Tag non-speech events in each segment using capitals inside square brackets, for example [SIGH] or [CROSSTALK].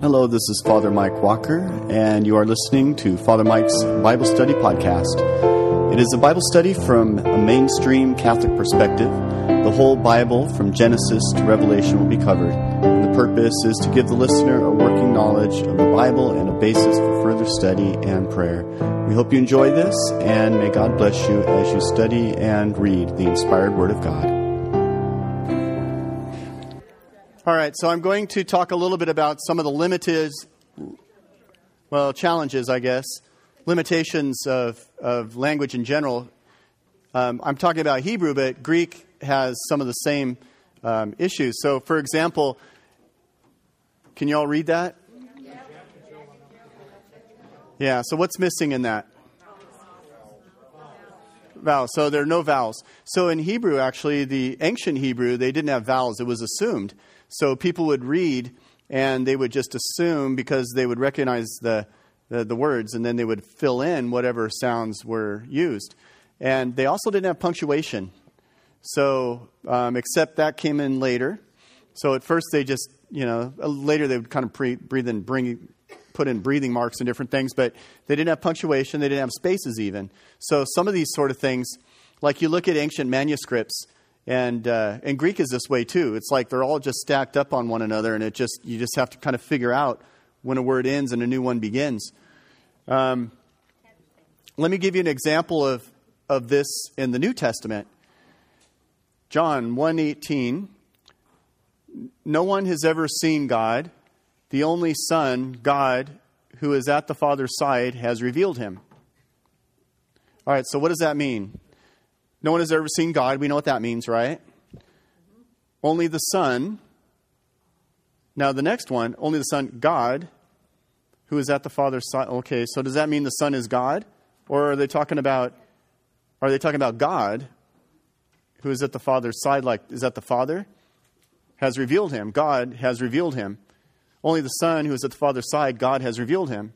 Hello, this is Father Mike Walker, and you are listening to Father Mike's Bible Study Podcast. It is a Bible study from a mainstream Catholic perspective. The whole Bible, from Genesis to Revelation, will be covered. And the purpose is to give the listener a working knowledge of the Bible and a basis for further study and prayer. We hope you enjoy this, and may God bless you as you study and read the inspired Word of God. All right, so I'm going to talk a little bit about some of the limited, well, challenges, I guess, limitations of, of language in general. Um, I'm talking about Hebrew, but Greek has some of the same um, issues. So, for example, can you all read that? Yeah, so what's missing in that? Vowels. So there are no vowels. So in Hebrew, actually, the ancient Hebrew, they didn't have vowels. It was assumed. So people would read and they would just assume because they would recognize the, the, the, words and then they would fill in whatever sounds were used. And they also didn't have punctuation. So, um, except that came in later. So at first they just, you know, later they would kind of pre- breathe in, bring, put in breathing marks and different things, but they didn't have punctuation, they didn't have spaces even. So some of these sort of things, like you look at ancient manuscripts, and uh, and Greek is this way too. It's like they're all just stacked up on one another, and it just you just have to kind of figure out when a word ends and a new one begins. Um, let me give you an example of of this in the New Testament. John 1:18 No one has ever seen God the only son God who is at the father's side has revealed him. All right, so what does that mean? No one has ever seen God. We know what that means, right? Only the Son. Now, the next one, only the Son, God, who is at the Father's side. Okay, so does that mean the Son is God? Or are they talking about are they talking about God, who is at the Father's side, like is that the Father? Has revealed him. God has revealed him. Only the Son, who is at the Father's side, God has revealed him.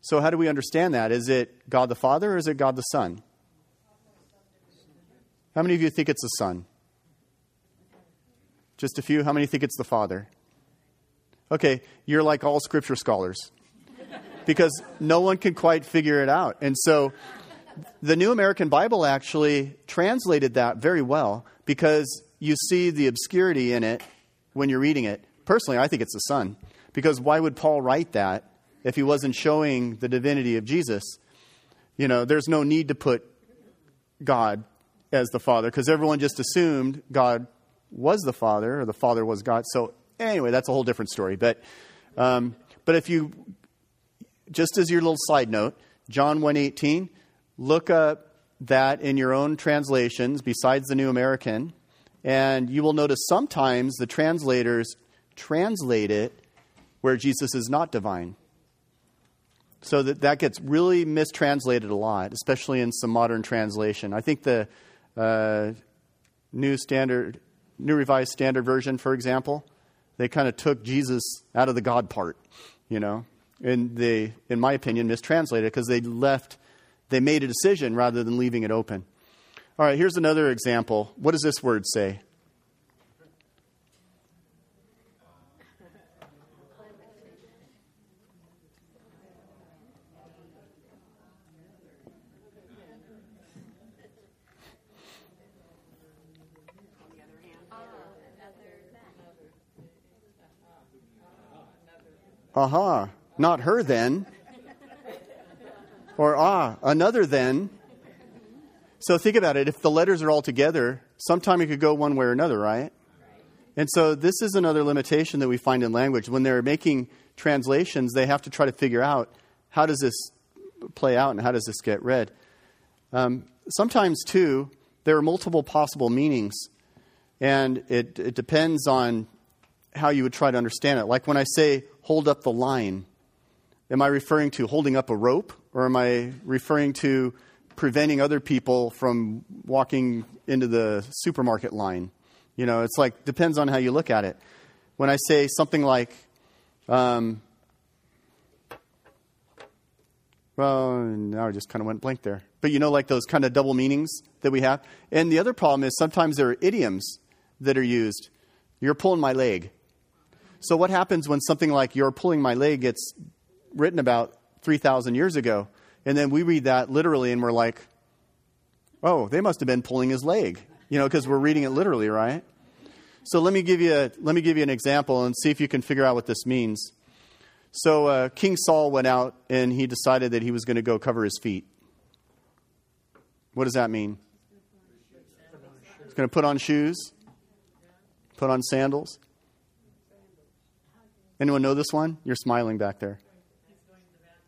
So, how do we understand that? Is it God the Father or is it God the Son? How many of you think it's the Son? Just a few. How many think it's the Father? Okay, you're like all Scripture scholars because no one can quite figure it out. And so the New American Bible actually translated that very well because you see the obscurity in it when you're reading it. Personally, I think it's the Son because why would Paul write that if he wasn't showing the divinity of Jesus? You know, there's no need to put God as the Father because everyone just assumed God was the Father or the Father was God. So anyway, that's a whole different story. But um, but if you just as your little side note, John 1:18, look up that in your own translations besides the New American, and you will notice sometimes the translators translate it where Jesus is not divine. So that, that gets really mistranslated a lot, especially in some modern translation. I think the uh, New Standard, New Revised Standard Version, for example, they kind of took Jesus out of the God part, you know, and they, in my opinion, mistranslated because they left, they made a decision rather than leaving it open. All right, here's another example. What does this word say? Aha, not her then. Or ah, another then. So think about it. If the letters are all together, sometime it could go one way or another, right? And so this is another limitation that we find in language. When they're making translations, they have to try to figure out how does this play out and how does this get read. Um, sometimes, too, there are multiple possible meanings, and it, it depends on how you would try to understand it. Like when I say hold up the line, am I referring to holding up a rope or am I referring to preventing other people from walking into the supermarket line? You know, it's like, depends on how you look at it. When I say something like, um, well, now I just kind of went blank there. But you know, like those kind of double meanings that we have. And the other problem is sometimes there are idioms that are used. You're pulling my leg. So, what happens when something like You're Pulling My Leg gets written about 3,000 years ago? And then we read that literally and we're like, oh, they must have been pulling his leg, you know, because we're reading it literally, right? So let me give you a, let me give you an example and see if you can figure out what this means. So uh, King Saul went out and he decided that he was going to go cover his feet. What does that mean? He's going to put on shoes, put on sandals. Anyone know this one? You're smiling back there.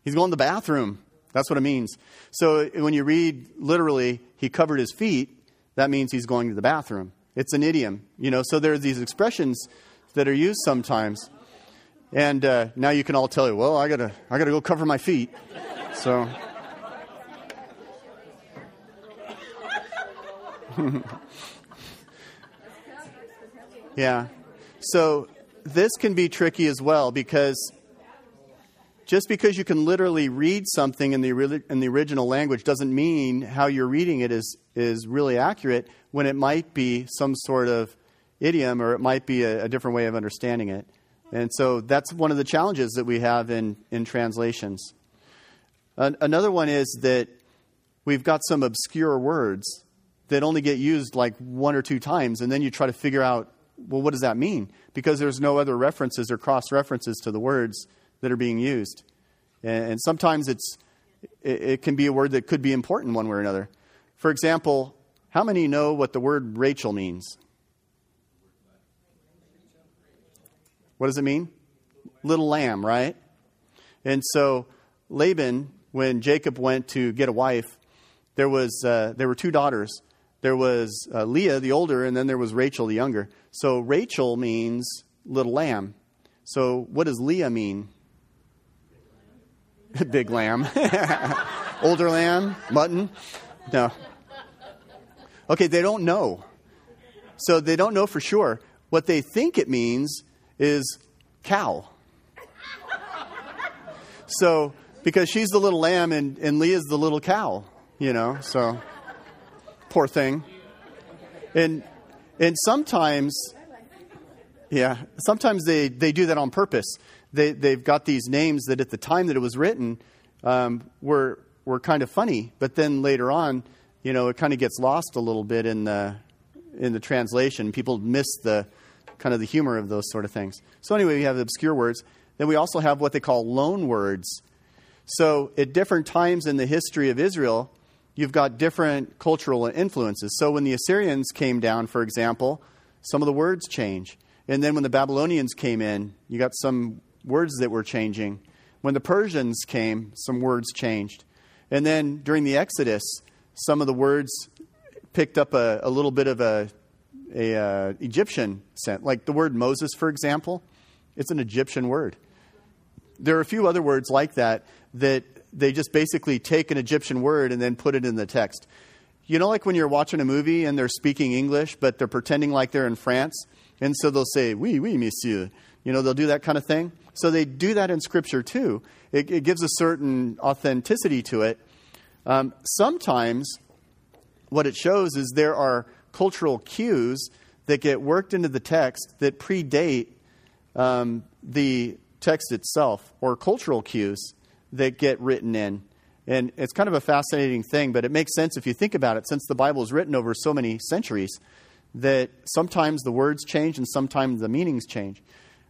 He's going to the bathroom. That's what it means. So when you read literally, he covered his feet, that means he's going to the bathroom. It's an idiom, you know. So there are these expressions that are used sometimes, and uh, now you can all tell you, well, I gotta, I gotta go cover my feet. So. [LAUGHS] yeah. So this can be tricky as well because just because you can literally read something in the, in the original language doesn't mean how you're reading it is, is really accurate when it might be some sort of idiom or it might be a, a different way of understanding it. And so that's one of the challenges that we have in, in translations. another one is that we've got some obscure words that only get used like one or two times, and then you try to figure out, well, what does that mean? Because there's no other references or cross references to the words that are being used. And, sometimes it's, it, can be a word that could be important one way or another. For example, how many know what the word Rachel means? What does it mean? Little lamb, right? And so Laban, when Jacob went to get a wife, there was uh, there were two daughters. There was uh, Leah, the older, and then there was Rachel, the younger. So Rachel means little lamb. So what does Leah mean? [LAUGHS] Big lamb. [LAUGHS] Older lamb? Mutton? No. Okay, they don't know. So they don't know for sure. What they think it means is cow. So, because she's the little lamb and, and Leah's the little cow, you know, so poor thing. And and sometimes yeah, sometimes they, they do that on purpose they, they've got these names that at the time that it was written um, were, were kind of funny, but then later on, you know, it kind of gets lost a little bit in the, in the translation. People miss the kind of the humor of those sort of things. So anyway, we have obscure words. Then we also have what they call loan words. So at different times in the history of Israel, you've got different cultural influences. So when the Assyrians came down, for example, some of the words change. And then when the Babylonians came in, you got some words that were changing. When the Persians came, some words changed. And then during the Exodus, some of the words picked up a, a little bit of a, a uh, Egyptian scent. Like the word Moses, for example, it's an Egyptian word. There are a few other words like that that they just basically take an Egyptian word and then put it in the text. You know, like when you're watching a movie and they're speaking English, but they're pretending like they're in France, and so they'll say, Oui, oui, monsieur. You know, they'll do that kind of thing. So they do that in Scripture too. It, it gives a certain authenticity to it. Um, sometimes what it shows is there are cultural cues that get worked into the text that predate um, the text itself, or cultural cues that get written in. And it's kind of a fascinating thing, but it makes sense if you think about it, since the Bible is written over so many centuries, that sometimes the words change and sometimes the meanings change.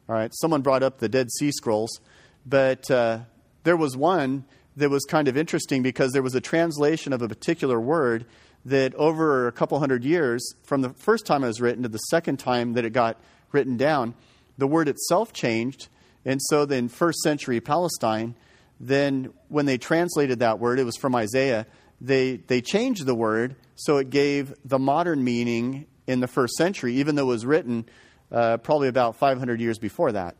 All right, someone brought up the Dead Sea Scrolls, but uh, there was one that was kind of interesting because there was a translation of a particular word that over a couple hundred years, from the first time it was written to the second time that it got written down, the word itself changed. And so then, first century Palestine, then when they translated that word, it was from Isaiah, they, they changed the word so it gave the modern meaning in the first century, even though it was written uh, probably about 500 years before that.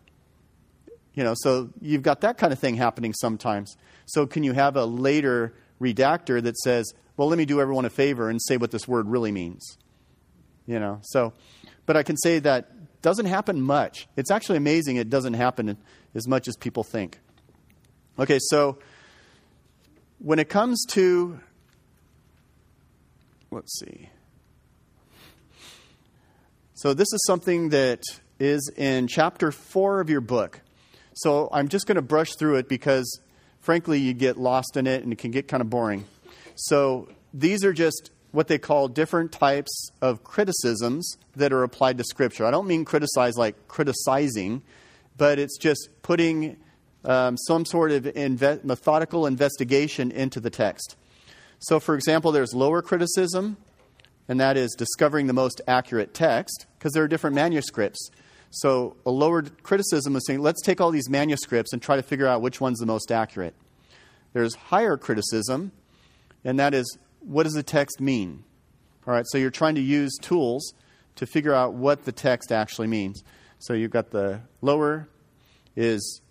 You know, so you've got that kind of thing happening sometimes. So can you have a later redactor that says, well, let me do everyone a favor and say what this word really means? You know, so, but I can say that doesn't happen much. It's actually amazing it doesn't happen as much as people think. Okay, so when it comes to, let's see. So, this is something that is in chapter 4 of your book. So I'm just going to brush through it because, frankly, you get lost in it and it can get kind of boring. So these are just what they call different types of criticisms that are applied to Scripture. I don't mean criticize like criticizing, but it's just putting um, some sort of inve- methodical investigation into the text. So, for example, there's lower criticism, and that is discovering the most accurate text, because there are different manuscripts. So, a lower criticism is saying, let's take all these manuscripts and try to figure out which one's the most accurate. There's higher criticism, and that is, what does the text mean? All right, so you're trying to use tools to figure out what the text actually means. So, you've got the lower is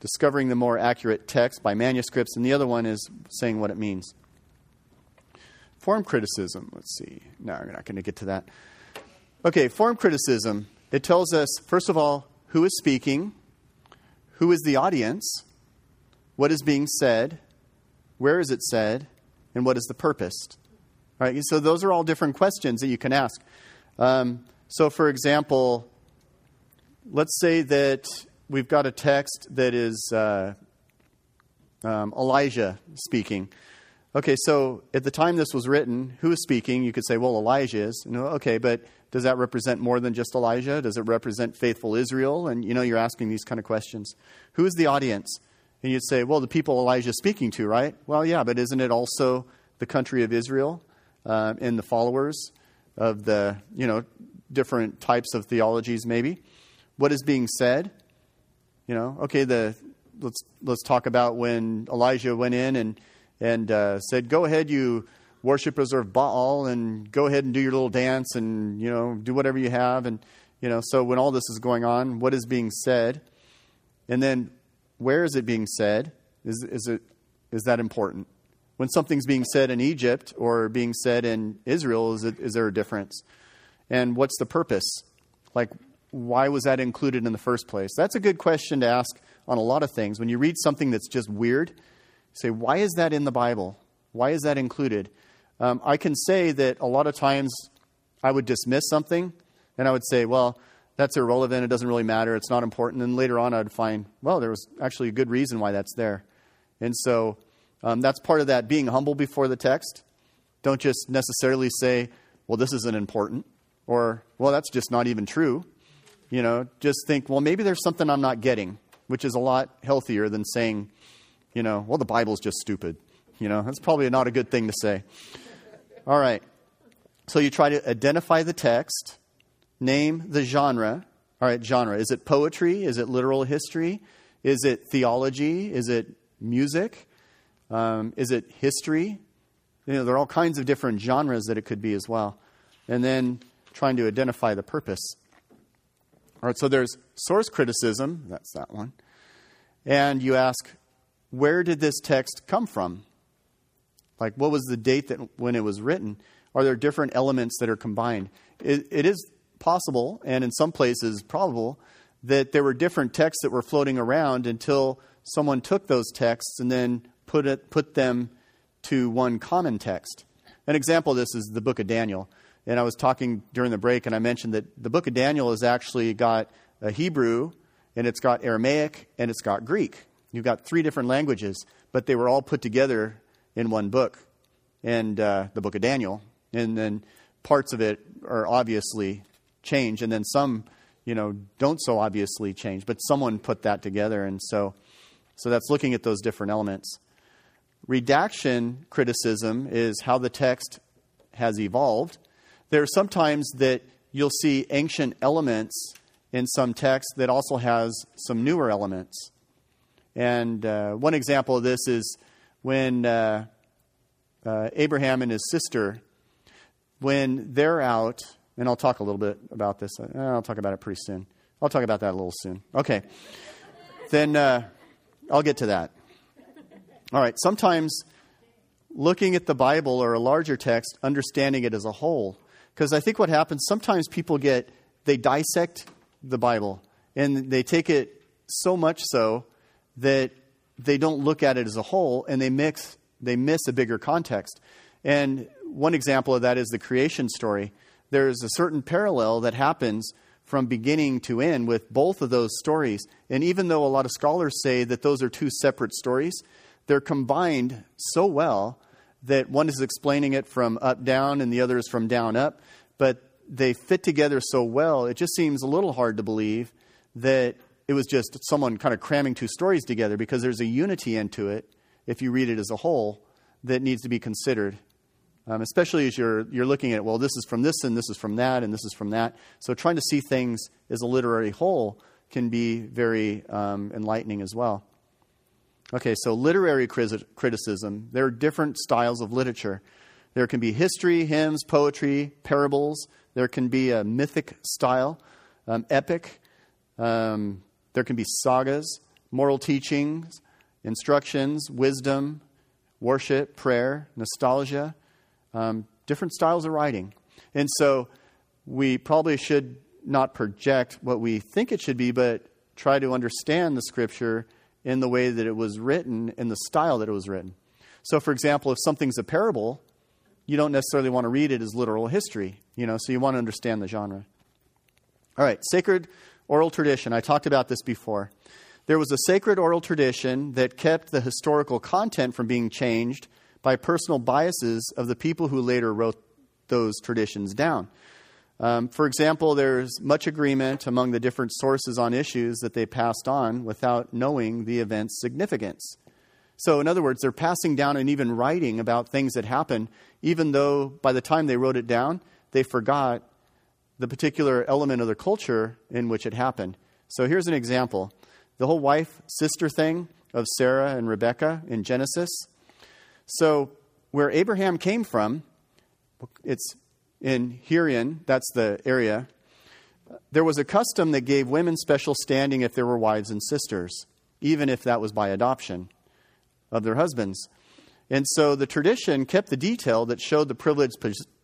discovering the more accurate text by manuscripts, and the other one is saying what it means. Form criticism, let's see. No, we're not going to get to that. Okay, form criticism it tells us, first of all, who is speaking, who is the audience, what is being said, where is it said, and what is the purpose. Right? So those are all different questions that you can ask. Um, so, for example, let's say that we've got a text that is uh, um, Elijah speaking. Okay, so at the time this was written, who is speaking? You could say, well, Elijah is. Okay, but does that represent more than just Elijah? Does it represent faithful Israel? And you know, you're asking these kind of questions. Who is the audience? And you'd say, well, the people Elijah is speaking to, right? Well, yeah, but isn't it also the country of Israel uh, and the followers of the, you know, different types of theologies, maybe? What is being said? You know, okay, the let's let's talk about when Elijah went in and and uh, said, "Go ahead, you worshippers of Baal and go ahead and do your little dance and, you know, do whatever you have. And, you know, so when all this is going on, what is being said? And then where is it being said? Is, is, it, is that important? When something's being said in Egypt or being said in Israel, is, it, is there a difference? And what's the purpose? Like, why was that included in the first place? That's a good question to ask on a lot of things. When you read something that's just weird, say, why is that in the Bible? Why is that included? Um, I can say that a lot of times I would dismiss something and I would say, well, that's irrelevant. It doesn't really matter. It's not important. And later on, I'd find, well, there was actually a good reason why that's there. And so um, that's part of that being humble before the text. Don't just necessarily say, well, this isn't important, or, well, that's just not even true. You know, just think, well, maybe there's something I'm not getting, which is a lot healthier than saying, you know, well, the Bible's just stupid. You know, that's probably not a good thing to say. All right. So you try to identify the text, name the genre. All right, genre. Is it poetry? Is it literal history? Is it theology? Is it music? Um, is it history? You know, there are all kinds of different genres that it could be as well. And then trying to identify the purpose. All right, so there's source criticism. That's that one. And you ask, where did this text come from? Like, what was the date that when it was written? Are there different elements that are combined? it, it is possible, and in some places probable, that there were different texts that were floating around until someone took those texts and then put it put them to one common text. An example of this is the book of Daniel. And I was talking during the break, and I mentioned that the book of Daniel has actually got a Hebrew, and it's got Aramaic, and it's got Greek. You've got three different languages, but they were all put together in one book, and uh, the book of Daniel. And then parts of it are obviously changed, and then some, you know, don't so obviously change. But someone put that together, and so, so that's looking at those different elements. Redaction criticism is how the text has evolved. There are sometimes that you'll see ancient elements in some text that also has some newer elements. And uh, one example of this is when uh, uh, Abraham and his sister, when they're out, and I'll talk a little bit about this. Uh, I'll talk about it pretty soon. I'll talk about that a little soon. Okay. then uh, I'll get to that. All right. Sometimes looking at the Bible or a larger text, understanding it as a whole. Because I think what happens, sometimes people get, they dissect the Bible and they take it so much so that they don't look at it as a whole and they mix they miss a bigger context. And one example of that is the creation story. There's a certain parallel that happens from beginning to end with both of those stories. And even though a lot of scholars say that those are two separate stories, they're combined so well that one is explaining it from up down and the other is from down up. But they fit together so well, it just seems a little hard to believe that it was just someone kind of cramming two stories together because there's a unity into it, if you read it as a whole, that needs to be considered. Um, especially as you're, you're looking at, well, this is from this and this is from that and this is from that. So trying to see things as a literary whole can be very um, enlightening as well. Okay, so literary criticism. There are different styles of literature. There can be history, hymns, poetry, parables. There can be a mythic style, um, epic. Um, there can be sagas, moral teachings, instructions, wisdom, worship, prayer, nostalgia um, different styles of writing. And so we probably should not project what we think it should be, but try to understand the scripture in the way that it was written, in the style that it was written. So, for example, if something's a parable, you don't necessarily want to read it as literal history, you know, so you want to understand the genre. All right, sacred oral tradition. I talked about this before. There was a sacred oral tradition that kept the historical content from being changed by personal biases of the people who later wrote those traditions down. Um, for example, there's much agreement among the different sources on issues that they passed on without knowing the event's significance. So, in other words, they're passing down and even writing about things that happened, even though by the time they wrote it down, they forgot the particular element of their culture in which it happened. So, here's an example the whole wife sister thing of Sarah and Rebecca in Genesis. So, where Abraham came from, it's in Haran, that's the area, there was a custom that gave women special standing if there were wives and sisters, even if that was by adoption of their husbands. And so the tradition kept the detail that showed the privileged,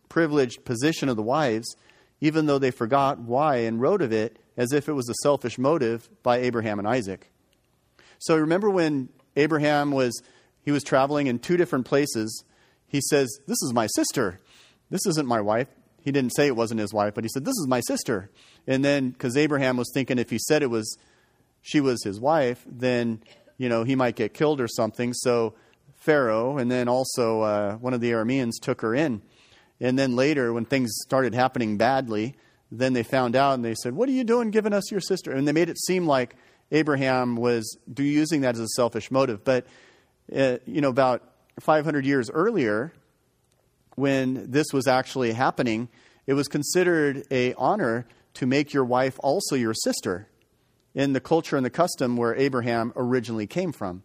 privileged position of the wives, even though they forgot why and wrote of it as if it was a selfish motive by Abraham and Isaac. So remember when Abraham was he was traveling in two different places. He says, This is my sister. This isn't my wife. He didn't say it wasn't his wife, but he said, This is my sister. And then, because Abraham was thinking if he said it was, she was his wife, then, you know, he might get killed or something. So Pharaoh, and then also uh, one of the Arameans took her in. And then later, when things started happening badly, then they found out and they said, What are you doing giving us your sister? And they made it seem like Abraham was using that as a selfish motive. But uh, you know, about 500 years earlier, when this was actually happening, it was considered a honor to make your wife also your sister in the culture and the custom where Abraham originally came from.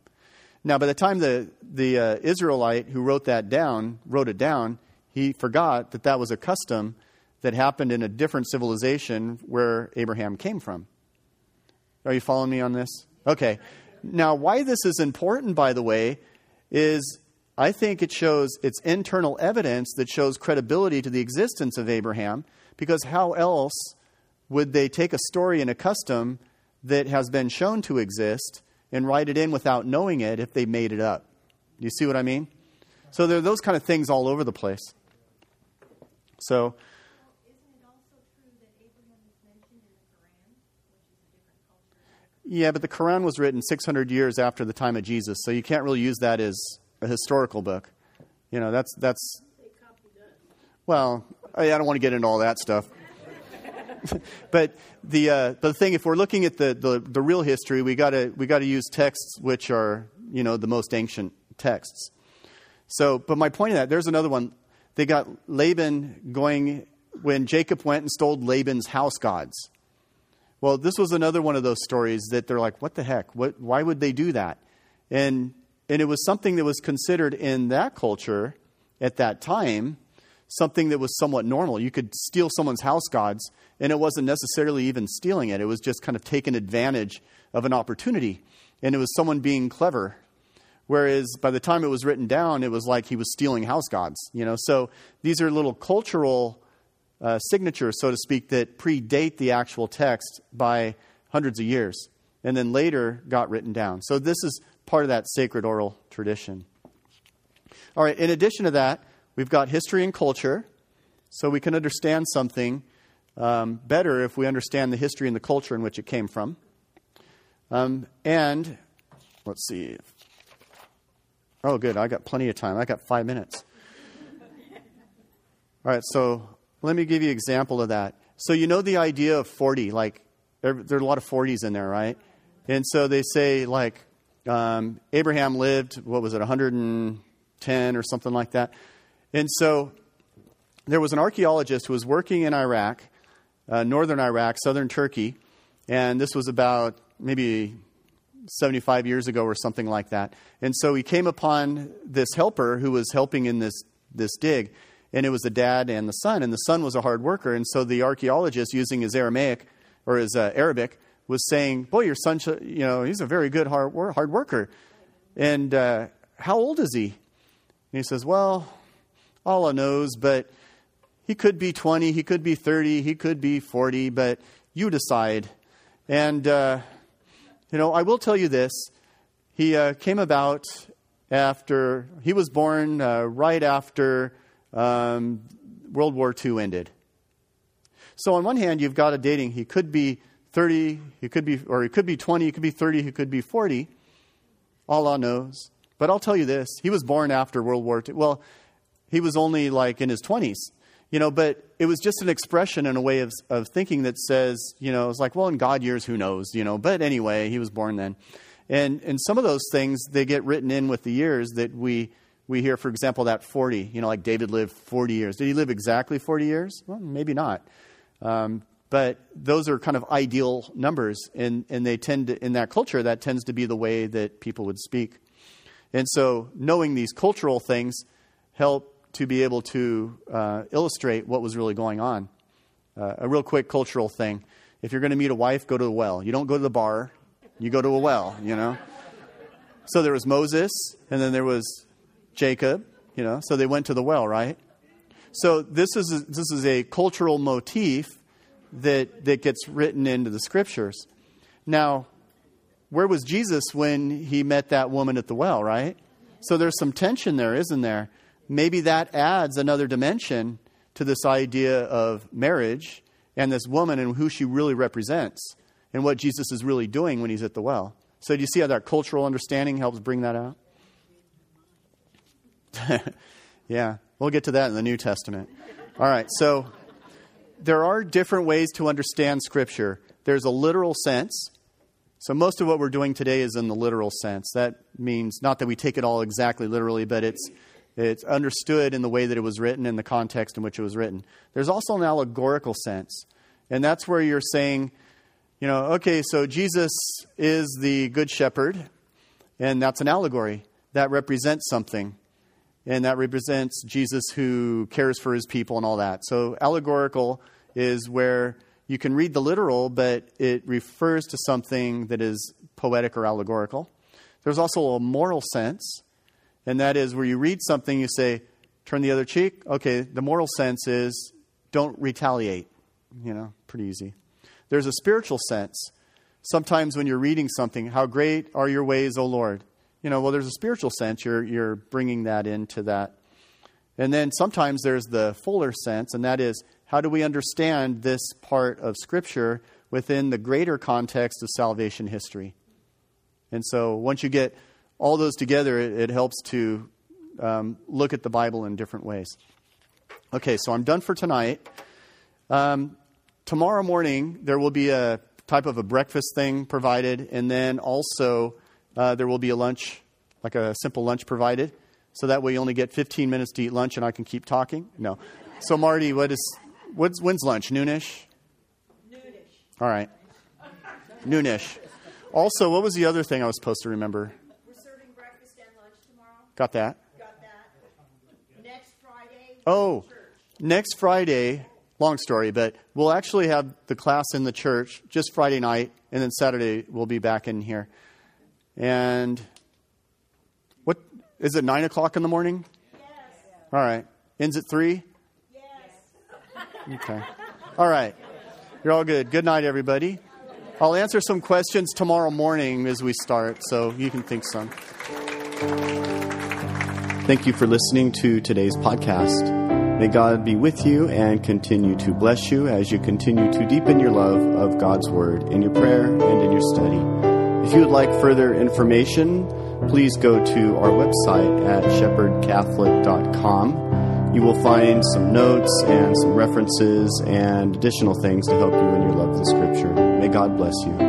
Now, by the time the, the uh, Israelite who wrote that down wrote it down, he forgot that that was a custom that happened in a different civilization where Abraham came from. Are you following me on this? Okay. Now, why this is important, by the way, is I think it shows it's internal evidence that shows credibility to the existence of Abraham, because how else would they take a story and a custom that has been shown to exist and write it in without knowing it if they made it up? You see what I mean? So there are those kind of things all over the place. So Yeah, but the Quran was written 600 years after the time of Jesus, so you can't really use that as a historical book. You know, that's that's. Well, I don't want to get into all that stuff. [LAUGHS] but the uh, the thing, if we're looking at the, the, the real history, we got to we got to use texts which are you know the most ancient texts. So, but my point in that, there's another one. They got Laban going when Jacob went and stole Laban's house gods. Well, this was another one of those stories that they're like, what the heck? What, why would they do that? And, and it was something that was considered in that culture at that time something that was somewhat normal. You could steal someone's house gods, and it wasn't necessarily even stealing it, it was just kind of taking advantage of an opportunity. And it was someone being clever. Whereas by the time it was written down, it was like he was stealing house gods. You know, so these are little cultural uh, signatures, so to speak, that predate the actual text by hundreds of years and then later got written down. So this is part of that sacred oral tradition. All right, in addition to that, we've got history and culture, so we can understand something um, better if we understand the history and the culture in which it came from. Um, and let's see. Oh, good. I got plenty of time. I got five minutes. All right, so let me give you an example of that. So, you know the idea of 40, like, there, there are a lot of 40s in there, right? And so they say, like, um, Abraham lived, what was it, 110 or something like that. And so there was an archaeologist who was working in Iraq, uh, northern Iraq, southern Turkey, and this was about maybe 75 years ago or something like that. And so he came upon this helper who was helping in this, this dig, and it was the dad and the son, and the son was a hard worker. And so the archaeologist, using his Aramaic or his uh, Arabic, was saying, "Boy, your son, you know, he's a very good hard, hard worker." And uh, how old is he? And he says, "Well, Allah knows, but he could be 20, he could be 30, he could be 40, but you decide." And uh, you know, I will tell you this: he uh, came about after he was born uh, right after um, World War II ended. So on one hand, you've got a dating. He could be 30, he could be, or he could be 20, he could be 30, he could be 40. Allah knows. But I'll tell you this: he was born after World War II. Well, he was only like in his 20s, you know. But it was just an expression and a way of of thinking that says, you know, it's like, well, in God years, who knows, you know. But anyway, he was born then, and and some of those things they get written in with the years that we we hear, for example, that 40, you know, like David lived 40 years. Did he live exactly 40 years? Well, maybe not. Um, but those are kind of ideal numbers, and, and they tend to, in that culture, that tends to be the way that people would speak. And so, knowing these cultural things help to be able to uh, illustrate what was really going on. Uh, a real quick cultural thing if you're going to meet a wife, go to the well. You don't go to the bar, you go to a well, you know? So there was Moses, and then there was Jacob, you know, so they went to the well, right? So this is a, this is a cultural motif that that gets written into the scriptures. Now, where was Jesus when he met that woman at the well, right? So there's some tension there, isn't there? Maybe that adds another dimension to this idea of marriage and this woman and who she really represents and what Jesus is really doing when he's at the well. So do you see how that cultural understanding helps bring that out? [LAUGHS] yeah, we'll get to that in the New Testament. All right, so there are different ways to understand Scripture. There's a literal sense. So most of what we're doing today is in the literal sense. That means not that we take it all exactly literally, but it's it's understood in the way that it was written in the context in which it was written. There's also an allegorical sense. And that's where you're saying, you know, okay, so Jesus is the good shepherd, and that's an allegory. That represents something and that represents Jesus who cares for his people and all that. So, allegorical is where you can read the literal, but it refers to something that is poetic or allegorical. There's also a moral sense, and that is where you read something, you say, turn the other cheek. Okay, the moral sense is don't retaliate. You know, pretty easy. There's a spiritual sense. Sometimes when you're reading something, how great are your ways, O Lord? You know, well, there's a spiritual sense. You're, you're bringing that into that. And then sometimes there's the fuller sense, and that is how do we understand this part of Scripture within the greater context of salvation history? And so once you get all those together, it, it helps to um, look at the Bible in different ways. Okay, so I'm done for tonight. Um, tomorrow morning, there will be a type of a breakfast thing provided, and then also uh, there will be a lunch, like a simple lunch provided. So that way you only get 15 minutes to eat lunch and I can keep talking. No. So, Marty, what is, what's, when's lunch? Noonish? Noonish. All right. Noonish. Also, what was the other thing I was supposed to remember? We're serving breakfast and lunch tomorrow. Got that? Got that. Next Friday. Oh, next Friday, long story, but we'll actually have the class in the church just Friday night, and then Saturday we'll be back in here. And what is it? Nine o'clock in the morning. Yes. All right. Ends at three. Yes. Okay. All right. You're all good. Good night, everybody. I'll answer some questions tomorrow morning as we start, so you can think some. Thank you for listening to today's podcast. May God be with you and continue to bless you as you continue to deepen your love of God's Word in your prayer and in your study. If you would like further information, please go to our website at shepherdcatholic.com. You will find some notes and some references and additional things to help you in your love of the Scripture. May God bless you.